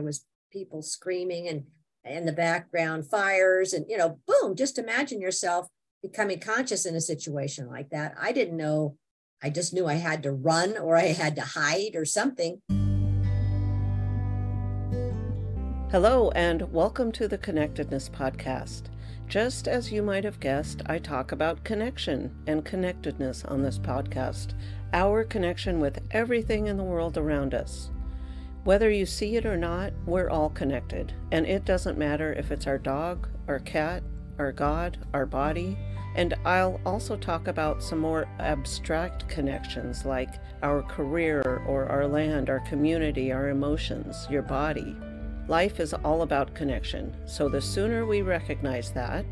there was people screaming and in the background fires and you know boom just imagine yourself becoming conscious in a situation like that. I didn't know. I just knew i had to run or i had to hide or something. Hello and welcome to the connectedness podcast. Just as you might have guessed i talk about connection and connectedness on this podcast our connection with everything in the world around us whether you see it or not, we're all connected. And it doesn't matter if it's our dog, our cat, our God, our body. And I'll also talk about some more abstract connections like our career or our land, our community, our emotions, your body. Life is all about connection. So the sooner we recognize that,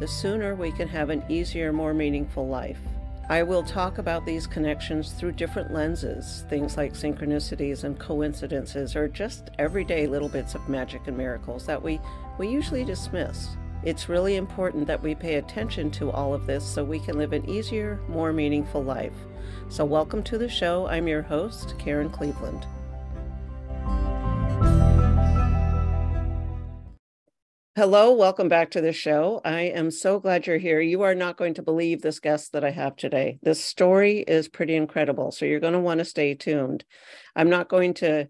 the sooner we can have an easier, more meaningful life. I will talk about these connections through different lenses, things like synchronicities and coincidences, or just everyday little bits of magic and miracles that we, we usually dismiss. It's really important that we pay attention to all of this so we can live an easier, more meaningful life. So, welcome to the show. I'm your host, Karen Cleveland. Hello, welcome back to the show. I am so glad you're here. You are not going to believe this guest that I have today. This story is pretty incredible, so you're going to want to stay tuned. I'm not going to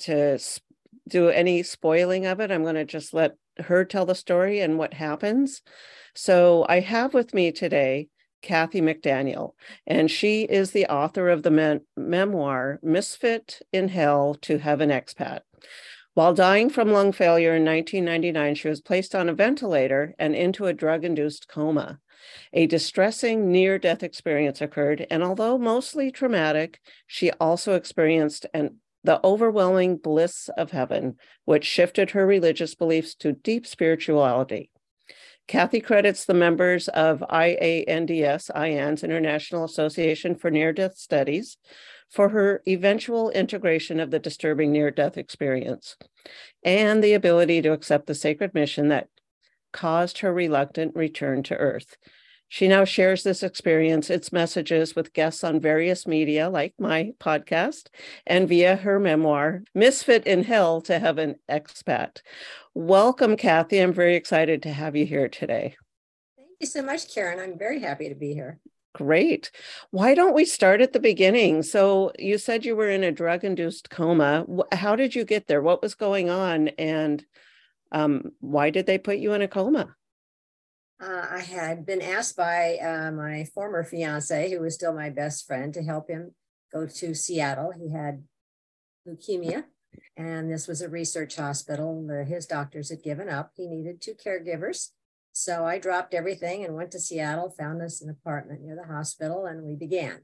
to do any spoiling of it. I'm going to just let her tell the story and what happens. So I have with me today Kathy McDaniel, and she is the author of the me- memoir Misfit in Hell to Heaven Expat. While dying from lung failure in 1999, she was placed on a ventilator and into a drug induced coma. A distressing near death experience occurred, and although mostly traumatic, she also experienced an, the overwhelming bliss of heaven, which shifted her religious beliefs to deep spirituality. Kathy credits the members of IANDS, IANS, International Association for Near Death Studies, for her eventual integration of the disturbing near death experience and the ability to accept the sacred mission that caused her reluctant return to Earth. She now shares this experience, its messages, with guests on various media like my podcast and via her memoir, Misfit in Hell to Heaven Expat. Welcome, Kathy. I'm very excited to have you here today. Thank you so much, Karen. I'm very happy to be here. Great. Why don't we start at the beginning? So, you said you were in a drug induced coma. How did you get there? What was going on? And um, why did they put you in a coma? Uh, I had been asked by uh, my former fiance, who was still my best friend, to help him go to Seattle. He had leukemia, and this was a research hospital. The, his doctors had given up. He needed two caregivers. So I dropped everything and went to Seattle, found us an apartment near the hospital, and we began.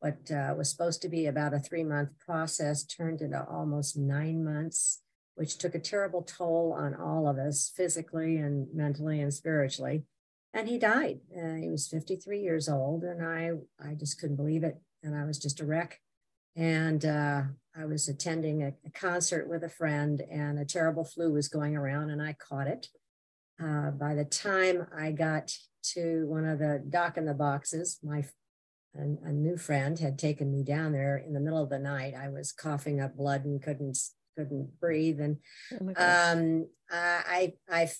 What uh, was supposed to be about a three month process turned into almost nine months, which took a terrible toll on all of us physically and mentally and spiritually. And he died. Uh, he was 53 years old, and I, I just couldn't believe it. And I was just a wreck. And uh, I was attending a, a concert with a friend, and a terrible flu was going around, and I caught it uh, by the time I got to one of the doc in the boxes, my a, a, new friend had taken me down there in the middle of the night. I was coughing up blood and couldn't couldn't breathe, and oh um, I I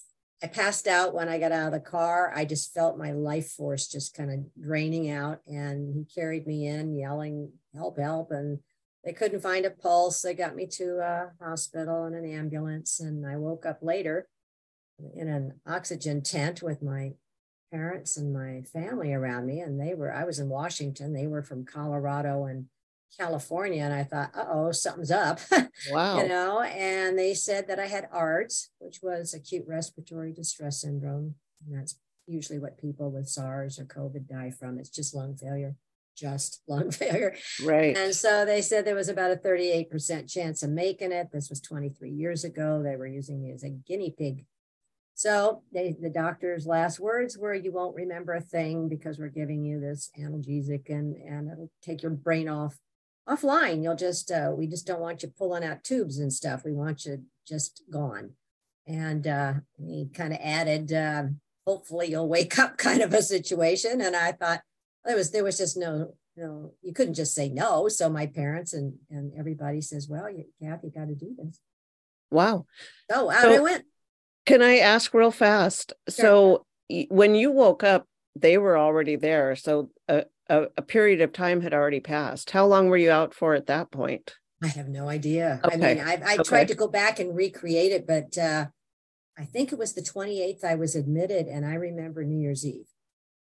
I passed out when I got out of the car. I just felt my life force just kind of draining out, and he carried me in, yelling "Help! Help!" and they couldn't find a pulse. They got me to a hospital and an ambulance, and I woke up later in an oxygen tent with my parents and my family around me. And they were, I was in Washington, they were from Colorado and California. And I thought, uh oh, something's up. Wow. you know, and they said that I had ARDS, which was acute respiratory distress syndrome. And that's usually what people with SARS or COVID die from. It's just lung failure, just lung failure. Right. And so they said there was about a 38% chance of making it. This was 23 years ago. They were using me as a guinea pig so they, the doctor's last words were, "You won't remember a thing because we're giving you this analgesic, and and it'll take your brain off offline. You'll just uh, we just don't want you pulling out tubes and stuff. We want you just gone." And uh, he kind of added, uh, "Hopefully you'll wake up," kind of a situation. And I thought there was there was just no you know you couldn't just say no. So my parents and and everybody says, "Well, you, Kathy, got to do this." Wow. So out so, I went. Can I ask real fast? Sure. So when you woke up, they were already there. So a, a, a, period of time had already passed. How long were you out for at that point? I have no idea. Okay. I mean, I, I okay. tried to go back and recreate it, but uh, I think it was the 28th I was admitted, and I remember New Year's Eve.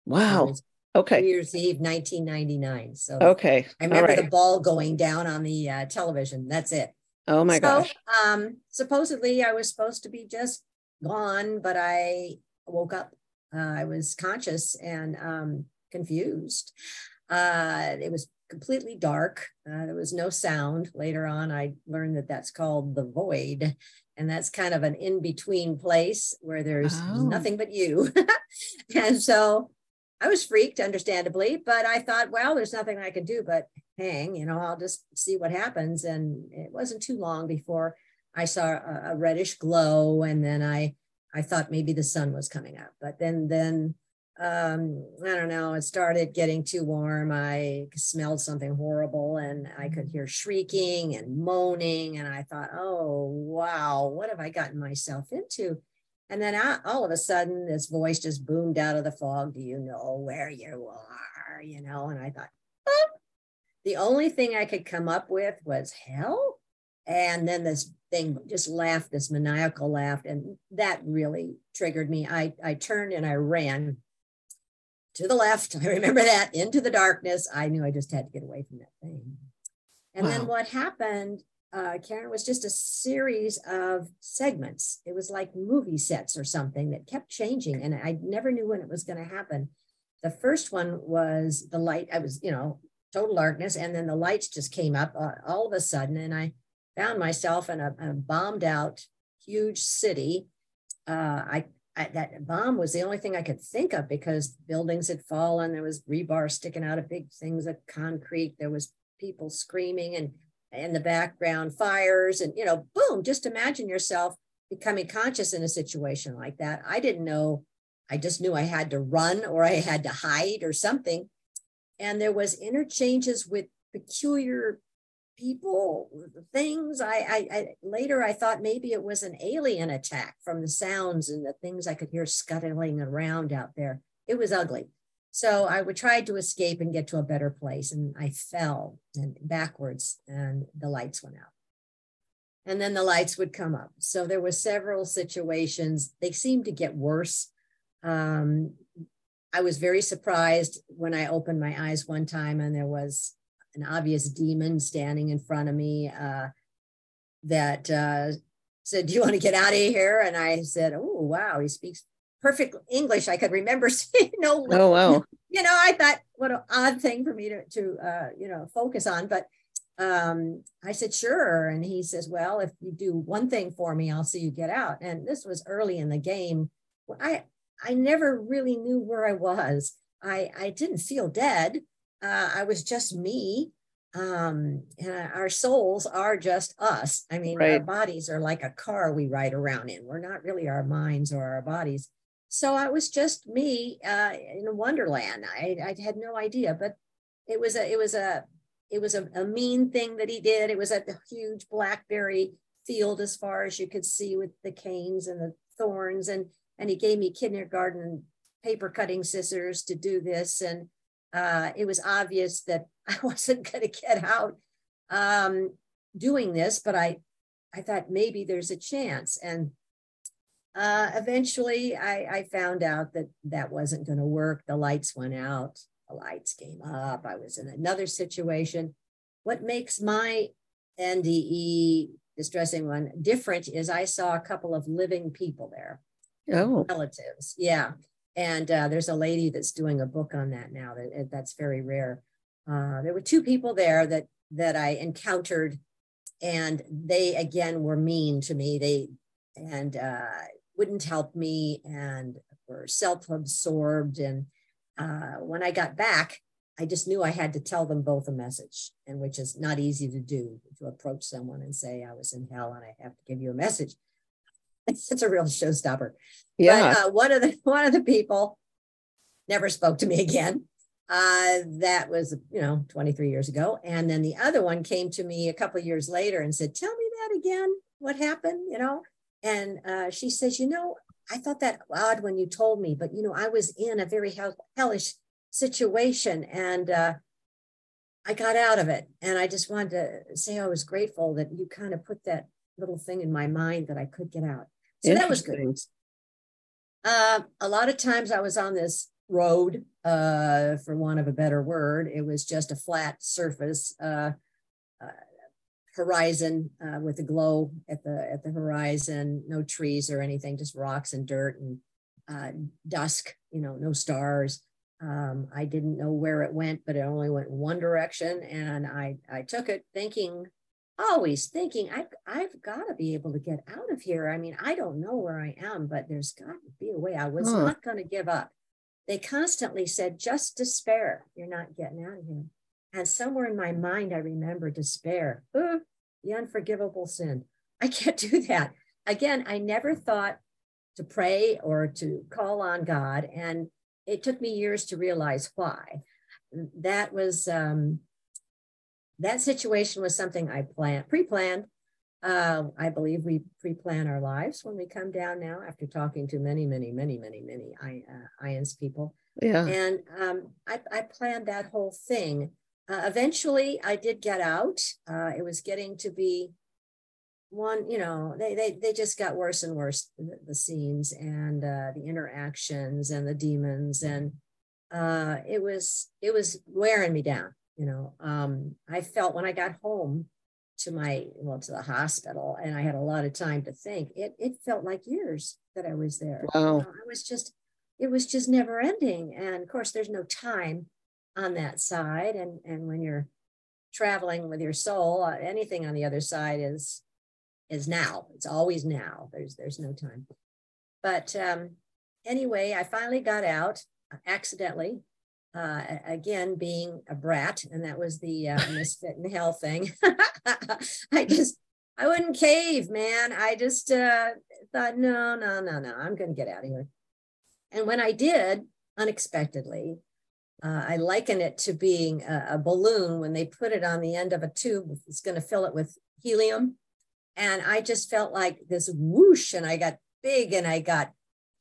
Wow. Okay. New Year's Eve, 1999. So okay. I remember right. the ball going down on the uh, television. That's it. Oh my so, gosh. Um, supposedly I was supposed to be just gone, but I woke up. Uh, I was conscious and um, confused. Uh, it was completely dark. Uh, there was no sound. Later on, I learned that that's called the void. And that's kind of an in between place where there's oh. nothing but you. and so I was freaked, understandably, but I thought, well, there's nothing I can do but hang, you know, I'll just see what happens. And it wasn't too long before I saw a, a reddish glow. And then I, I thought maybe the sun was coming up, but then, then um, I don't know, it started getting too warm. I smelled something horrible and I could hear shrieking and moaning. And I thought, oh, wow, what have I gotten myself into? And then I, all of a sudden, this voice just boomed out of the fog. Do you know where you are? You know, and I thought, oh. the only thing I could come up with was hell. And then this thing just laughed, this maniacal laugh. And that really triggered me. I, I turned and I ran to the left. I remember that into the darkness. I knew I just had to get away from that thing. And wow. then what happened, uh, Karen, was just a series of segments. It was like movie sets or something that kept changing. And I never knew when it was going to happen. The first one was the light. I was, you know, total darkness. And then the lights just came up uh, all of a sudden. And I found myself in a, a bombed out huge city. Uh, I I, that bomb was the only thing I could think of because buildings had fallen. There was rebar sticking out of big things of concrete. There was people screaming and in the background fires and you know boom just imagine yourself becoming conscious in a situation like that i didn't know i just knew i had to run or i had to hide or something and there was interchanges with peculiar people, things. I, I, I, later I thought maybe it was an alien attack from the sounds and the things I could hear scuttling around out there. It was ugly. So I would try to escape and get to a better place, and I fell and backwards, and the lights went out. And then the lights would come up. So there were several situations. They seemed to get worse. Um, I was very surprised when I opened my eyes one time and there was an obvious demon standing in front of me uh, that uh, said, Do you want to get out of here? And I said, Oh, wow, he speaks perfect English. I could remember saying, No, oh, wow. You know, I thought, what an odd thing for me to, to uh, you know, focus on. But um, I said, Sure. And he says, Well, if you do one thing for me, I'll see you get out. And this was early in the game. I, I never really knew where I was. I, I didn't feel dead uh, I was just me. Um, and our souls are just us. I mean, right. our bodies are like a car we ride around in. We're not really our minds or our bodies. So I was just me uh, in a wonderland. I, I had no idea, but it was a it was a it was a, a mean thing that he did. It was a huge blackberry field as far as you could see with the canes and the thorns and and he gave me kindergarten paper cutting scissors to do this and uh, it was obvious that I wasn't going to get out um, doing this, but I, I thought maybe there's a chance. And uh, eventually I, I found out that that wasn't going to work. The lights went out, the lights came up. I was in another situation. What makes my NDE distressing one different is I saw a couple of living people there. Oh. Relatives. Yeah and uh, there's a lady that's doing a book on that now that that's very rare. Uh, there were two people there that that i encountered and they again were mean to me. They and uh, wouldn't help me and were self-absorbed. And uh, when i got back i just knew i had to tell them both a message and which is not easy to do to approach someone and say i was in hell and i have to give you a message it's a real showstopper. Yeah. But, uh, one of the one of the people never spoke to me again. Uh, that was you know 23 years ago, and then the other one came to me a couple years later and said, "Tell me that again." what happened, you know? And uh, she says, you know, I thought that odd when you told me, but you know, I was in a very hell- hellish situation and uh, I got out of it. And I just wanted to say I was grateful that you kind of put that little thing in my mind that I could get out. So that was good. Uh, a lot of times I was on this road, uh, for want of a better word. It was just a flat surface, uh, uh, horizon uh, with a glow at the at the horizon. No trees or anything, just rocks and dirt and uh, dusk. You know, no stars. Um, I didn't know where it went, but it only went one direction, and I I took it thinking always thinking I've, I've got to be able to get out of here. I mean, I don't know where I am, but there's got to be a way. I was huh. not going to give up. They constantly said, just despair. You're not getting out of here. And somewhere in my mind, I remember despair, uh, the unforgivable sin. I can't do that. Again, I never thought to pray or to call on God. And it took me years to realize why. That was um, that situation was something I planned, pre-planned. Uh, I believe we pre-plan our lives when we come down now after talking to many, many, many, many, many I, uh, IANDS people. Yeah. And um, I, I planned that whole thing. Uh, eventually, I did get out. Uh, it was getting to be one, you know, they they they just got worse and worse. The, the scenes and uh, the interactions and the demons and uh, it was it was wearing me down you know um, i felt when i got home to my well to the hospital and i had a lot of time to think it it felt like years that i was there. Wow. You know, i was just it was just never ending. And of course there's no time on that side. And and when you're traveling with your soul uh, anything on the other side is is now. It's always now. There's there's no time. But um anyway i finally got out accidentally uh, again being a brat and that was the uh, misfit in hell thing. I just i wouldn't cave man. I just uh, thought no no no no i'm gonna get out of here. And when i did unexpectedly uh, i liken it to being a, a, balloon when they put it on the end of a tube it's going to fill it with helium. And i just felt like this whoosh and i got big and i got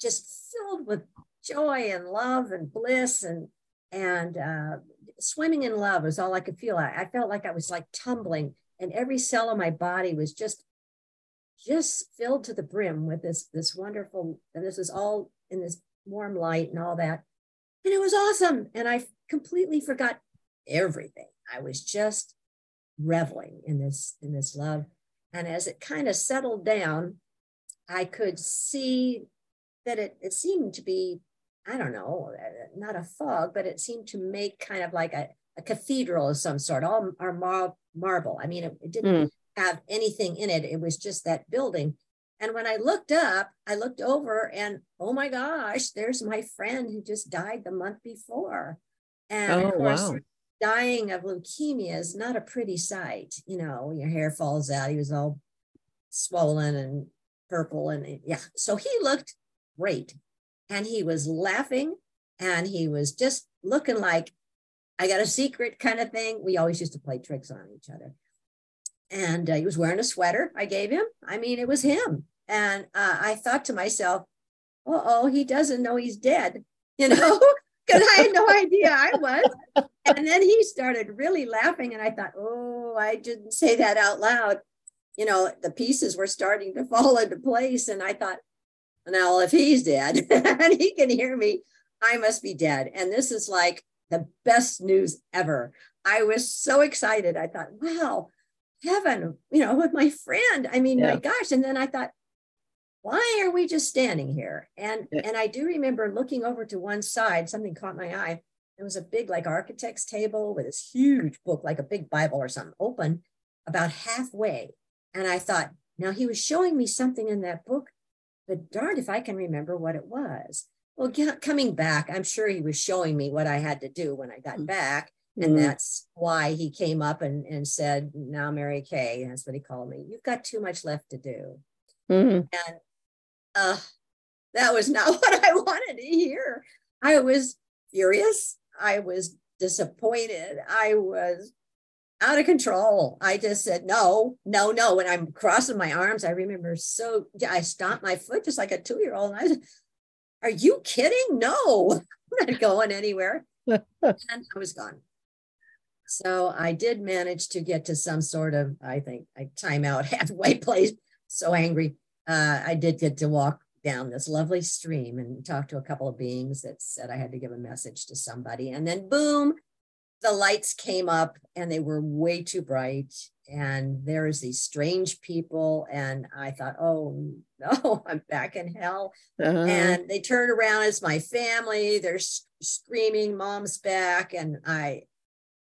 just filled with joy and love and bliss and and uh, swimming in love was all I could feel. I, I felt like I was like tumbling, and every cell of my body was just just filled to the brim with this this wonderful and this was all in this warm light and all that. And it was awesome and i completely forgot everything. I was just reveling in this in this love. And as it kind of settled down i could see that it, it seemed to be I don't know, uh, not a fog, but it seemed to make kind of like a, a cathedral of some sort, all our mar- marble. I mean, it, it didn't mm. have anything in it. It was just that building. And when I looked up, I looked over and oh my gosh, there's my friend who just died the month before. And oh, of course, wow. dying of leukemia is not a pretty sight. You know, your hair falls out. He was all swollen and purple. And yeah, so he looked great and he was laughing and he was just looking like I got a secret kind of thing. We always used to play tricks on each other. And uh, he was wearing a sweater I gave him. I mean, it was him. And uh, I thought to myself, oh, he doesn't know he's dead, you know, because I had no idea I was. And then he started really laughing. And I thought, oh, I didn't say that out loud. You know, the pieces were starting to fall into place. And I thought, now, if he's dead and he can hear me, I must be dead. And this is like the best news ever. I was so excited. I thought, wow, heaven, you know, with my friend. I mean, yeah. my gosh. And then I thought, why are we just standing here? And yeah. and I do remember looking over to one side, something caught my eye. It was a big, like architect's table with this huge book, like a big Bible or something, open about halfway. And I thought, now he was showing me something in that book but darned if I can remember what it was. Well, get, coming back, I'm sure he was showing me what I had to do when I got mm-hmm. back. And mm-hmm. that's why he came up and, and said, Now, Mary Kay, that's what he called me, you've got too much left to do. Mm-hmm. And uh, that was not what I wanted to hear. I was furious. I was disappointed. I was out of control. I just said, no, no, no. And I'm crossing my arms. I remember so I stomped my foot just like a two year old. And I said, Are you kidding? No, I'm not going anywhere. and I was gone. So I did manage to get to some sort of, I think, a timeout halfway place. So angry. Uh, I did get to walk down this lovely stream and talk to a couple of beings that said I had to give a message to somebody. And then, boom, the lights came up and they were way too bright and there's these strange people and i thought oh no i'm back in hell. Uh-huh. and they turned around as my family they're screaming mom's back. And i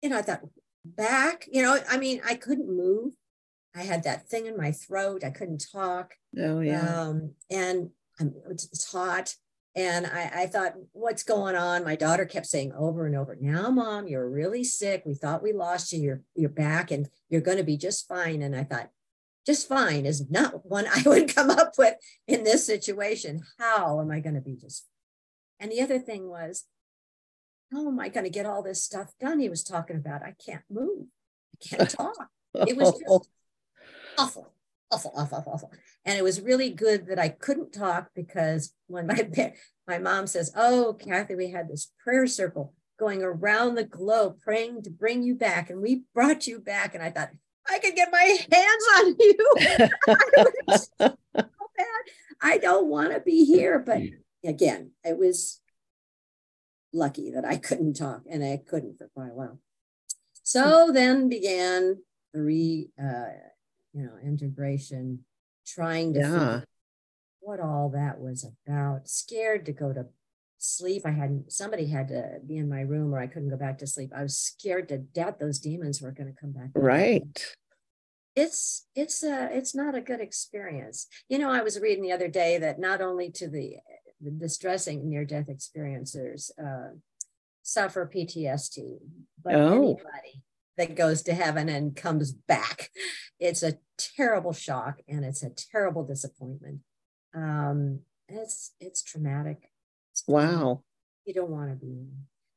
you know i thought back? You know i mean i couldn't move. I had that thing in my throat i couldn't talk. Oh yeah. Um, and I'm, it's hot and I, I, thought, what's going on? My daughter kept saying over and over, now, mom, you're really sick. We thought we lost you. You're, you're back and you're going to be just fine. And I thought, just fine is not one I would come up with in this situation. How am I going to be just? And the other thing was, how am I going to get all this stuff done? He was talking about, I can't move. I can't talk. It was just awful awful, awful, awful. And it was really good that I couldn't talk because when my my mom says, "Oh, Kathy, we had this prayer circle going around the globe praying to bring you back, and we brought you back," and I thought I could get my hands on you. so I don't want to be here, but again, it was lucky that I couldn't talk, and I couldn't for quite a while. So then began the re. Uh, you know, integration, trying to yeah. what all that was about, scared to go to sleep. I had somebody had to be in my room or I couldn't go back to sleep. I was scared to death those demons were going to come back. Right. It's it's a it's not a good experience. You know, I was reading the other day that not only to the, the distressing near death experiencers uh, suffer PTSD, but oh. anybody that goes to heaven and comes back. It's a terrible shock and it's a terrible disappointment. Um, it's it's traumatic. Wow. You don't want to be.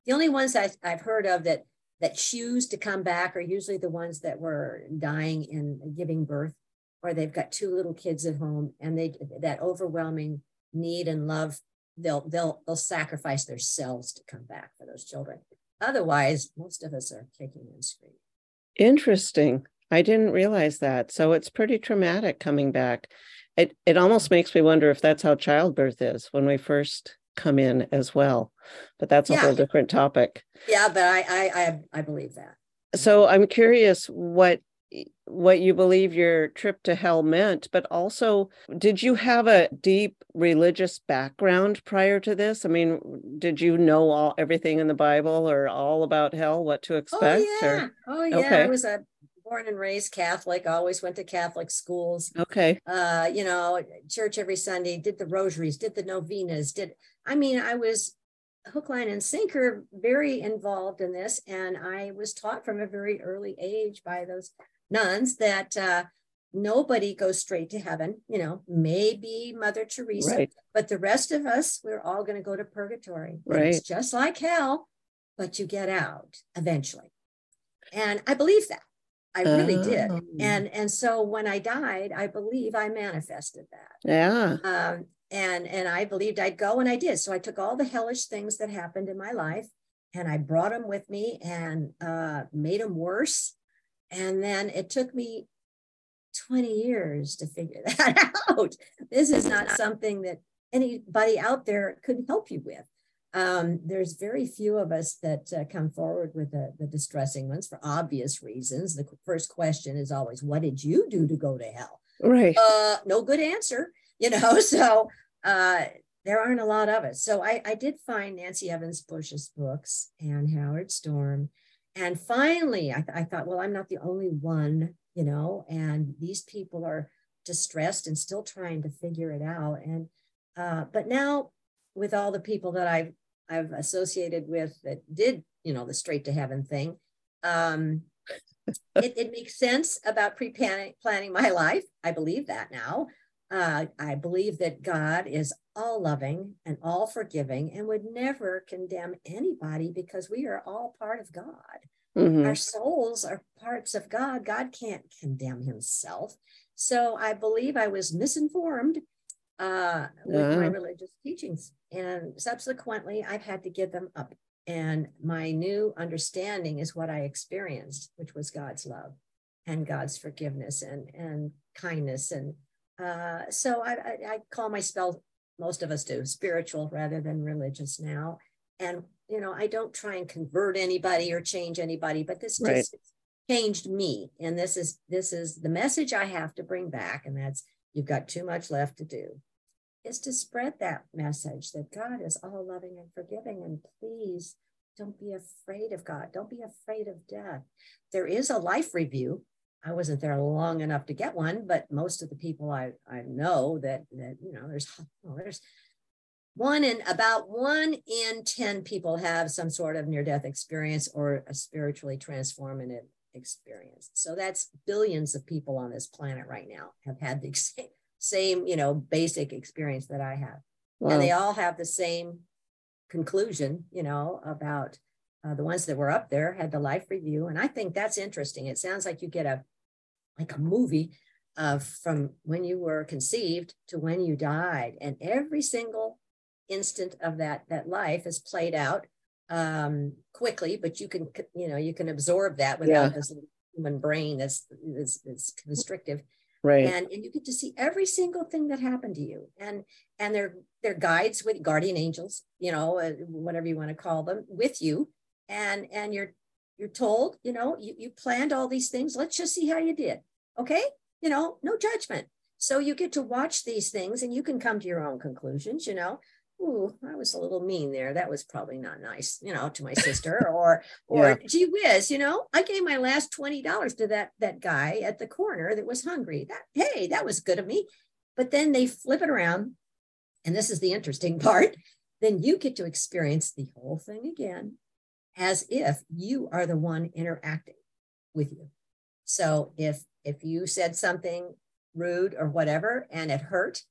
The only ones I, I've heard of that that choose to come back are usually the ones that were dying and giving birth, or they've got two little kids at home, and they that overwhelming need and love. They'll they'll they'll sacrifice themselves to come back for those children. Otherwise, most of us are kicking and screaming. Interesting. I didn't realize that. So it's pretty traumatic coming back. It it almost makes me wonder if that's how childbirth is when we first come in as well. But that's a yeah. whole different topic. Yeah, but I I I, I believe that. So I'm curious what what you believe your trip to hell meant, but also did you have a deep religious background prior to this? I mean, did you know all everything in the Bible or all about hell, what to oh, expect? Oh yeah, or? oh yeah. Okay. I was a born and raised Catholic. Always went to Catholic schools. Okay. Uh, you know, church every Sunday. Did the rosaries. Did the novenas. Did I mean I was hook, line, and sinker very involved in this, and I was taught from a very early age by those nuns that uh, nobody goes straight to heaven. You know, maybe Mother Teresa, right. but the rest of us, we're all going to go to purgatory. Right. It's just like hell, but you get out eventually. And I believe that. I really did. Oh. And and so when I died, I believe I manifested that. Yeah. Um, and and I believed I'd go, and I did. So I took all the hellish things that happened in my life, and I brought them with me and uh, made them worse and then it took me 20 years to figure that out. This is not something that anybody out there could help you with. Um, there's very few of us that uh, come forward with the, the distressing ones for obvious reasons. The first question is always, What did you do to go to hell? Right. Uh, no good answer, you know. So uh, there aren't a lot of us. So I, I did find Nancy Evans Bush's books and Howard Storm and finally, I, th- I thought, well, I'm not the only one, you know, and these people are distressed and still trying to figure it out. And uh, but now, with all the people that I've I've associated with that did, you know, the straight to heaven thing, um, it, it makes sense about pre-planning planning my life. I believe that now. Uh, I believe that God is all loving and all forgiving and would never condemn anybody because we are all part of God. Mm-hmm. Our souls are parts of God. God can't condemn himself. So I believe I was misinformed uh, with uh-huh. my religious teachings. And subsequently, I've had to give them up. And my new understanding is what I experienced, which was God's love and God's forgiveness and, and kindness. And uh, so I, I, I call myself, most of us do, spiritual rather than religious now. And, you know, I don't try and convert anybody or change anybody, but this right. just changed me. And this is, this is the message I have to bring back. And that's, you've got too much left to do is to spread that message that God is all loving and forgiving. And please don't be afraid of God. Don't be afraid of death. There is a life review. I wasn't there long enough to get one, but most of the people I, I know that, that, you know, there's, well, there's one in about one in 10 people have some sort of near death experience or a spiritually transformative experience. So that's billions of people on this planet right now have had the same, you know, basic experience that I have. Wow. And they all have the same conclusion, you know, about uh, the ones that were up there had the life review. And I think that's interesting. It sounds like you get a, like a movie uh, from when you were conceived to when you died. And every single instant of that, that life is played out um, quickly, but you can, you know, you can absorb that without yeah. this human brain that's, that's, that's constrictive right and, and you get to see every single thing that happened to you and and they're they're guides with guardian angels you know uh, whatever you want to call them with you and and you're you're told you know you, you planned all these things let's just see how you did okay you know no judgment so you get to watch these things and you can come to your own conclusions you know ooh, I was a little mean there. That was probably not nice, you know, to my sister or, or yeah. gee whiz, you know, I gave my last $20 to that, that guy at the corner that was hungry. That, hey, that was good of me. But then they flip it around. And this is the interesting part. Then you get to experience the whole thing again as if you are the one interacting with you. So if, if you said something rude or whatever, and it hurt,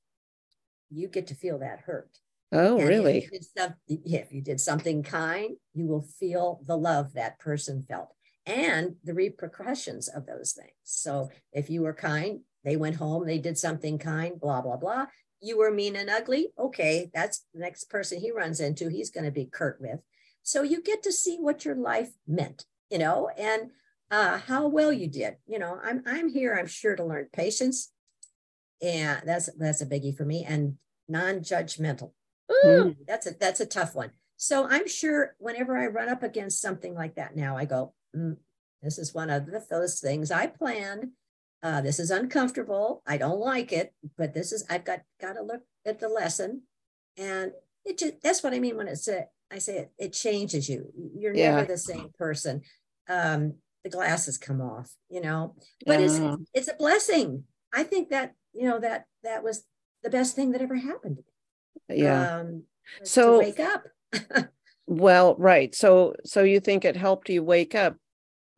you get to feel that hurt Oh, and really? If you, if you did something kind, you will feel the love that person felt and the repercussions of those things. So if you were kind, they went home, they did something kind, blah, blah, blah. You were mean and ugly. Okay, that's the next person he runs into, he's going to be curt with. So you get to see what your life meant, you know, and uh, how well you did. You know, I'm I'm here, I'm sure to learn patience. And that's that's a biggie for me and non-judgmental Ooh, mm. that's a that's a tough one. So I'm sure whenever I run up against something like that now, I go, mm, this is one of the, those things I planned. Uh, this is uncomfortable. I don't like it, but this is I've got got to look at the lesson, and it just that's what I mean when it's a, I say it, it changes you. You're yeah. never the same person. Um, the glasses come off, you know. But uh-huh. it's it's a blessing. I think that you know that that was the best thing that ever happened yeah um, so wake up well right so so you think it helped you wake up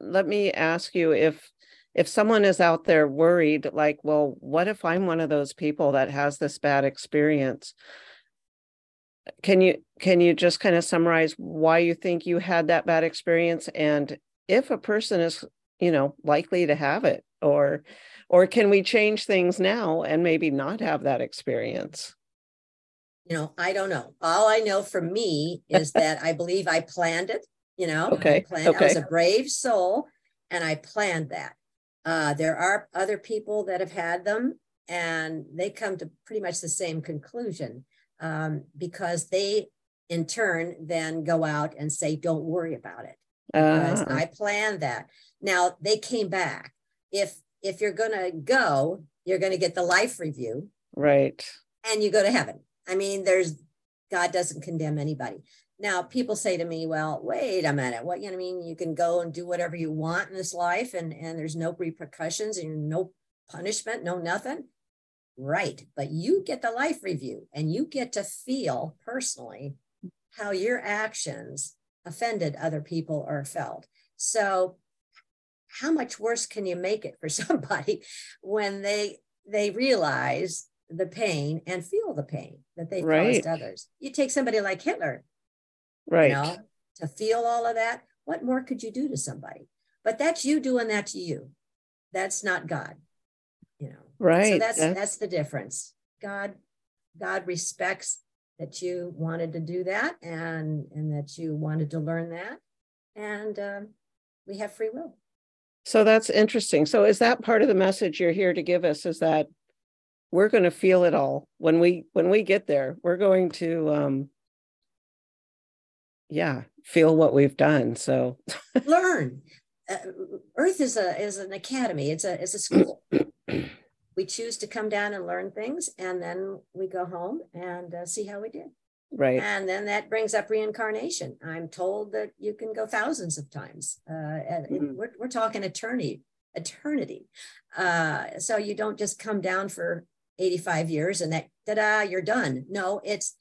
let me ask you if if someone is out there worried like well what if i'm one of those people that has this bad experience can you can you just kind of summarize why you think you had that bad experience and if a person is you know likely to have it or or can we change things now and maybe not have that experience you know, I don't know. All I know for me is that I believe I planned it. You know, okay. I, planned, okay. I was a brave soul and I planned that. Uh, there are other people that have had them and they come to pretty much the same conclusion um, because they, in turn, then go out and say, don't worry about it. Because uh. I planned that. Now they came back. If if you're gonna go, you're gonna get the life review. Right. And you go to heaven. I mean, there's God doesn't condemn anybody. Now, people say to me, well, wait a minute. What you know I mean? You can go and do whatever you want in this life and, and there's no repercussions and no punishment, no nothing. Right. But you get the life review and you get to feel personally how your actions offended other people or felt. So how much worse can you make it for somebody when they they realize the pain and feel the pain that they right. caused others. You take somebody like Hitler, right? You know, to feel all of that. what more could you do to somebody? But that's you doing that to you. That's not God. Right. So that's that's, that's the difference. God God respects that you wanted to do that and and that you wanted to learn that. And um, we have free will. So that's interesting. So is that part of the message you're here to give us is that we're going to feel it all. When we when we get there we're going to um yeah feel what we've done so. Learn. Uh, earth is a is an academy. It's a it's a school we choose to come down and learn things and then we go home and uh, see how we did. Right. And then that brings up reincarnation. I'm told that you can go thousands of times uh, mm-hmm. we're, we're talking eternity eternity. Uh, so you don't just come down for 85 years and that ta-da you're done. No it's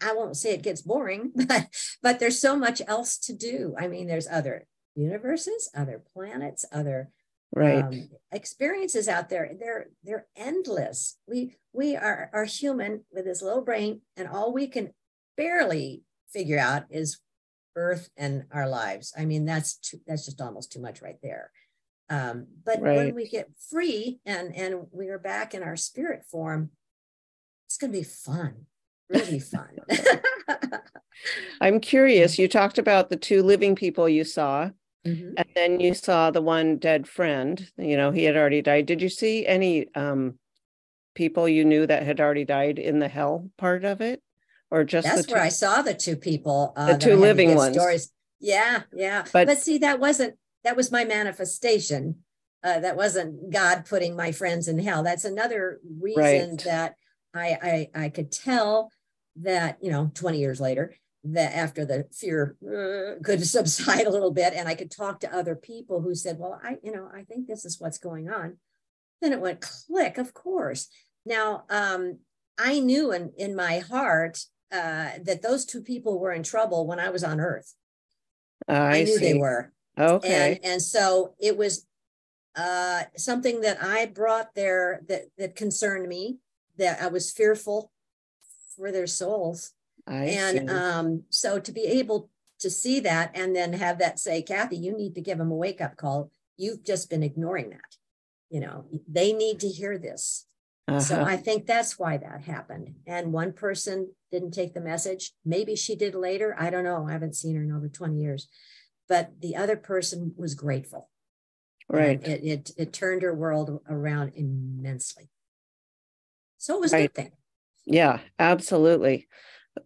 i won't say it gets boring but but there's so much else to do. I mean there's other universes other planets other right. um, experiences out there they're they're endless. We we are are human with this little brain and all we can barely figure out is earth and our lives. I mean that's too, that's just almost too much right there. Um, but right. when we get free and and we are back in our spirit form it's going to be fun really fun. I'm curious you talked about the two living people you saw Mm-hmm. And then you saw the one dead friend, you know, he had already died. Did you see any um, people you knew that had already died in the hell part of it? Or just that's where I saw the two people, uh, the two living ones. Stories. Yeah, yeah. But, but see, that wasn't that was my manifestation. Uh, that wasn't God putting my friends in hell. That's another reason right. that I, I I could tell that you know 20 years later that after the fear uh, could subside a little bit and i could talk to other people who said well i you know i think this is what's going on. Then it went click of course. Now um, i knew in, in my heart uh, that those two people were in trouble when i was on earth. I, I knew see. they were. Okay. And, and so it was uh, something that i brought there that that concerned me that i was fearful for their souls I and um, so to be able to see that and then have that say, Kathy, you need to give them a wake up call. You've just been ignoring that. You know, they need to hear this. Uh-huh. So I think that's why that happened. And one person didn't take the message. Maybe she did later. I don't know. I haven't seen her in over 20 years. But the other person was grateful. Right. It, it, it turned her world around immensely. So it was right. a good thing. Yeah, absolutely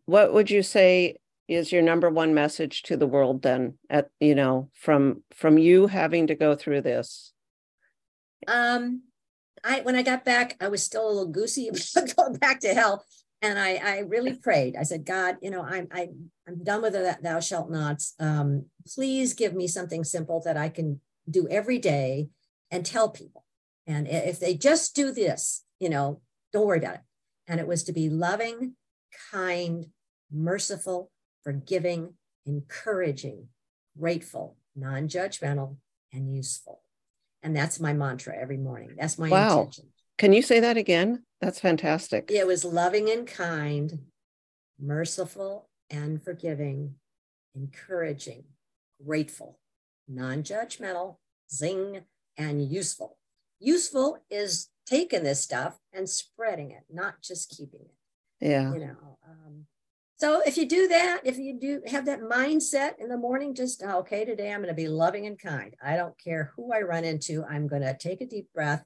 what would you say is your number one message to the world then at you know from from you having to go through this? Um i when i got back i was still a little goosey going back to hell and i i really prayed. I said god you know i'm I, i'm done with that thou shalt not um please give me something simple that i can do every day and tell people. And if they just do this you know don't worry about it. And it was to be loving kind, merciful, forgiving, encouraging, grateful, non judgmental, and useful. And that's my mantra every morning. That's my wow. intention. Can you say that again? That's fantastic. It was loving and kind, merciful and forgiving, encouraging, grateful, non judgmental, zing, and useful. Useful is taking this stuff and spreading it, not just keeping it yeah. You know um, so if you do that if you do have that mindset in the morning just oh, okay today i'm going to be loving and kind. I don't care who i run into i'm going to take a deep breath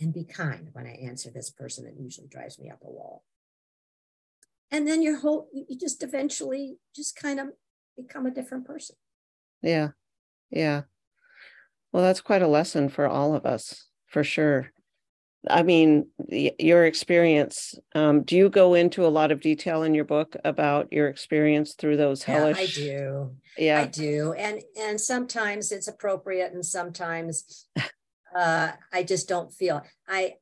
and be kind when i answer this person that usually drives me up a wall. And then your whole you just eventually just kind of become a different person. Yeah. Yeah. Well that's quite a lesson for all of us for sure I mean, your experience. Um, do you go into a lot of detail in your book about your experience through those hellish? Yeah, I do. Yeah, I do, and and sometimes it's appropriate, and sometimes uh, I just don't feel. I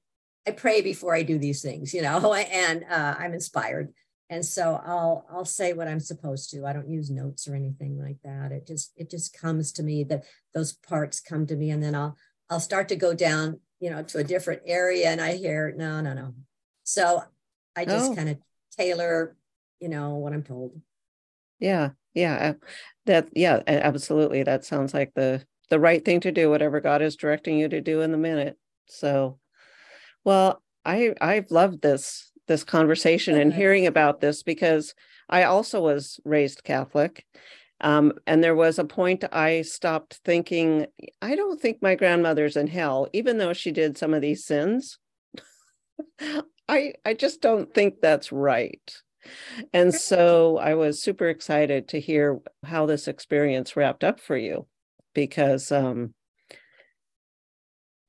I pray before I do these things, you know, and uh, I'm inspired, and so I'll I'll say what I'm supposed to. I don't use notes or anything like that. It just it just comes to me that those parts come to me, and then I'll I'll start to go down you know, to a different area and I hear, no, no, no. So I just oh. kind of tailor, you know, what I'm told. Yeah. Yeah. That, yeah, absolutely. That sounds like the, the right thing to do, whatever God is directing you to do in the minute. So, well, I, I've loved this, this conversation and hearing about this because I also was raised Catholic. Um, and there was a point I stopped thinking, I don't think my grandmother's in hell, even though she did some of these sins. I I just don't think that's right. And so I was super excited to hear how this experience wrapped up for you because um,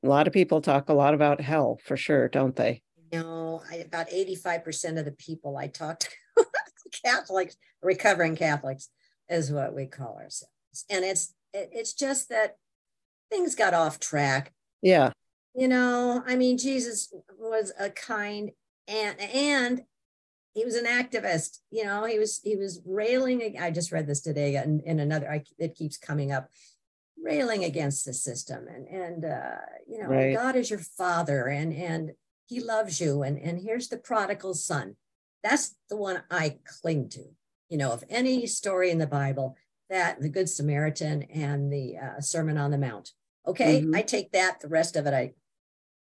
a lot of people talk a lot about hell for sure, don't they? No, I, about 85% of the people I talk to, Catholics, recovering Catholics, is what we call ourselves. And it's it, it's just that things got off track. Yeah. You know, I mean, Jesus was a kind and and he was an activist you know he was he was railing i just read this today in, in another I, it keeps coming up railing against the system and and uh, you know right. god is your father and and he loves you and and here's the prodigal son that's the one i cling to you know of any story in the bible that the good samaritan and the uh, sermon on the mount okay mm-hmm. i take that the rest of it i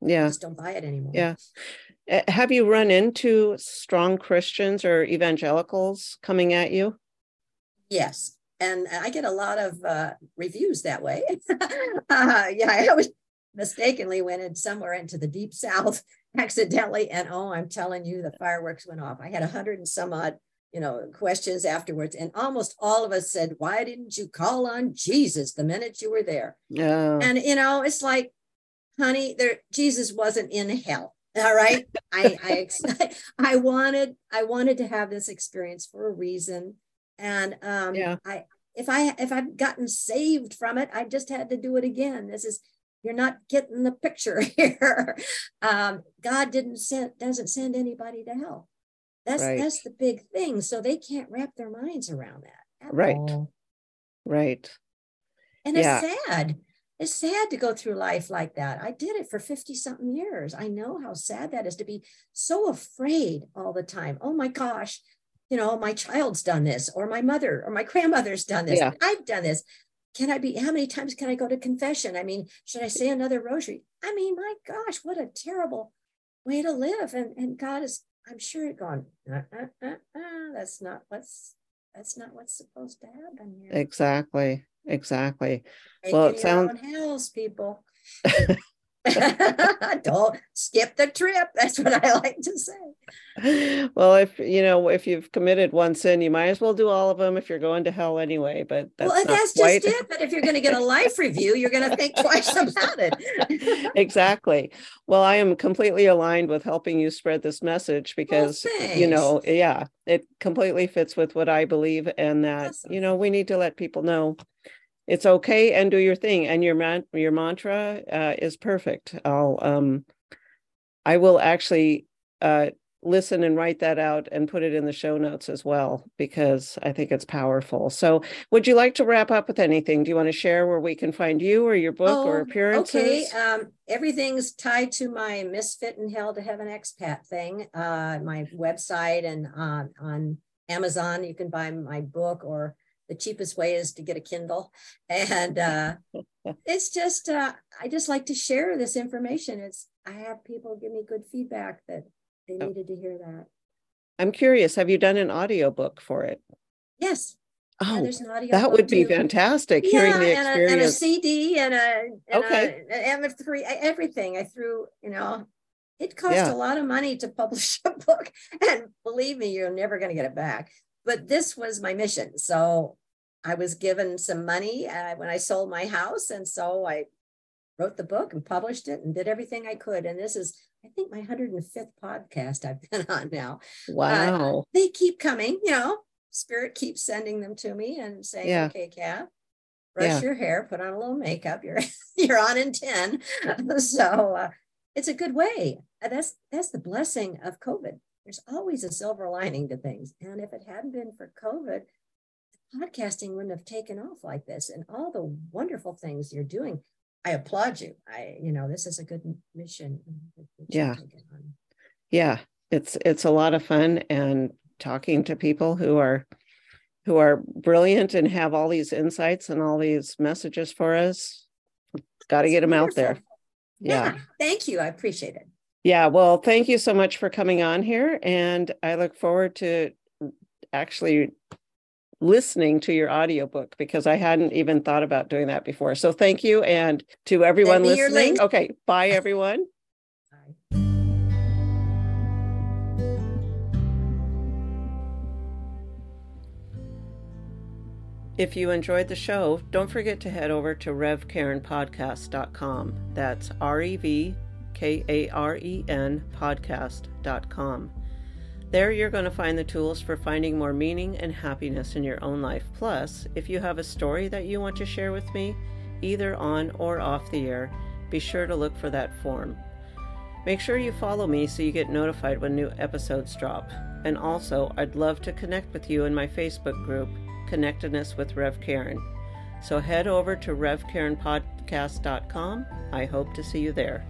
yeah just don't buy it anymore yeah Eh, have you run into strong Christians or evangelicals coming at you? Yes. And I get a lot of uh, reviews that way. uh, yeah, I was mistakenly went in somewhere into the deep south accidentally. And oh, I'm telling you, the fireworks went off. I had a hundred and some odd, you know, questions afterwards. And almost all of us said, Why didn't you call on Jesus the minute you were there? Yeah. And, you know, it's like, honey, there Jesus wasn't in hell all right I, I i wanted i wanted to have this experience for a reason and um yeah i if i if i've gotten saved from it i just had to do it again this is you're not getting the picture here um god didn't send doesn't send anybody to hell that's right. that's the big thing so they can't wrap their minds around that right all. right and yeah. it's sad it's sad to go through life like that. I did it for 50 something years. I know how sad that is to be so afraid all the time. Oh my gosh, you know, my child's done this, or my mother, or my grandmother's done this. Yeah. I've done this. Can I be, how many times can I go to confession? I mean, should I say another rosary? I mean, my gosh, what a terrible way to live. And, and God is, I'm sure, it gone, uh, uh, uh, uh, that's not what's, that's not what's supposed to happen here. Exactly. Exactly. well, it sounds hills, people. Don't skip the trip. That's what I like to say. Well, if you know, if you've committed one sin, you might as well do all of them if you're going to hell anyway. But that's well, that's quite... just it. But if you're going to get a life review, you're going to think twice about it. exactly. Well, I am completely aligned with helping you spread this message because well, you know, yeah, it completely fits with what I believe, and that awesome. you know, we need to let people know it's okay and do your thing and your man your mantra uh, is perfect. I'll um i will actually uh listen and write that out and put it in the show notes as well because i think it's powerful. So would you like to wrap up with anything? Do you want to share where we can find you or your book oh, or appearances okay um everything's tied to my misfit in hell to heaven expat thing uh my website and uh, on amazon. You can buy my book or the cheapest way is to get a Kindle. And uh, it's just, uh, I just like to share this information. It's, I have people give me good feedback that they oh. needed to hear that. I'm curious, have you done an audiobook for it? Yes. Oh, that would be too. fantastic. Yeah, hearing the experience. And a, and a CD and a, and okay. a, an MP3, everything. I threw, you know, it cost yeah. a lot of money to publish a book. And believe me, you're never going to get it back but this was my mission. So I was given some money uh, when I sold my house. And so I wrote the book and published it and did everything I could. And this is, I think, my 105th podcast I've been on now. Wow. Uh, they keep coming, you know, Spirit keeps sending them to me and saying, yeah. okay, Kat, brush yeah. your hair, put on a little makeup. You're, you're on in 10. so uh, it's a good way. That's, that's the blessing of COVID there's always a silver lining to things. And if it hadn't been for COVID, podcasting wouldn't have taken off like this and all the wonderful things you're doing. I applaud you. I, you know, this is a good mission. Yeah. Yeah. It's, it's a lot of fun and talking to people who are who are brilliant and have all these insights and all these messages for us. Got to get them wonderful. out there. Yeah. yeah. Thank you. I appreciate it. Yeah. Well, thank you so much for coming on here. And I look forward to actually listening to your audiobook because I hadn't even thought about doing that before. So thank you. And to everyone listening. Okay. Bye, everyone. bye. If you enjoyed the show, don't forget to head over to revkarenpodcast.com. That's R E V K A R E N podcast.com. There, you're going to find the tools for finding more meaning and happiness in your own life. Plus, if you have a story that you want to share with me, either on or off the air, be sure to look for that form. Make sure you follow me so you get notified when new episodes drop. And also, I'd love to connect with you in my Facebook group, Connectedness with Rev Karen. So head over to revkarenpodcast.com. I hope to see you there.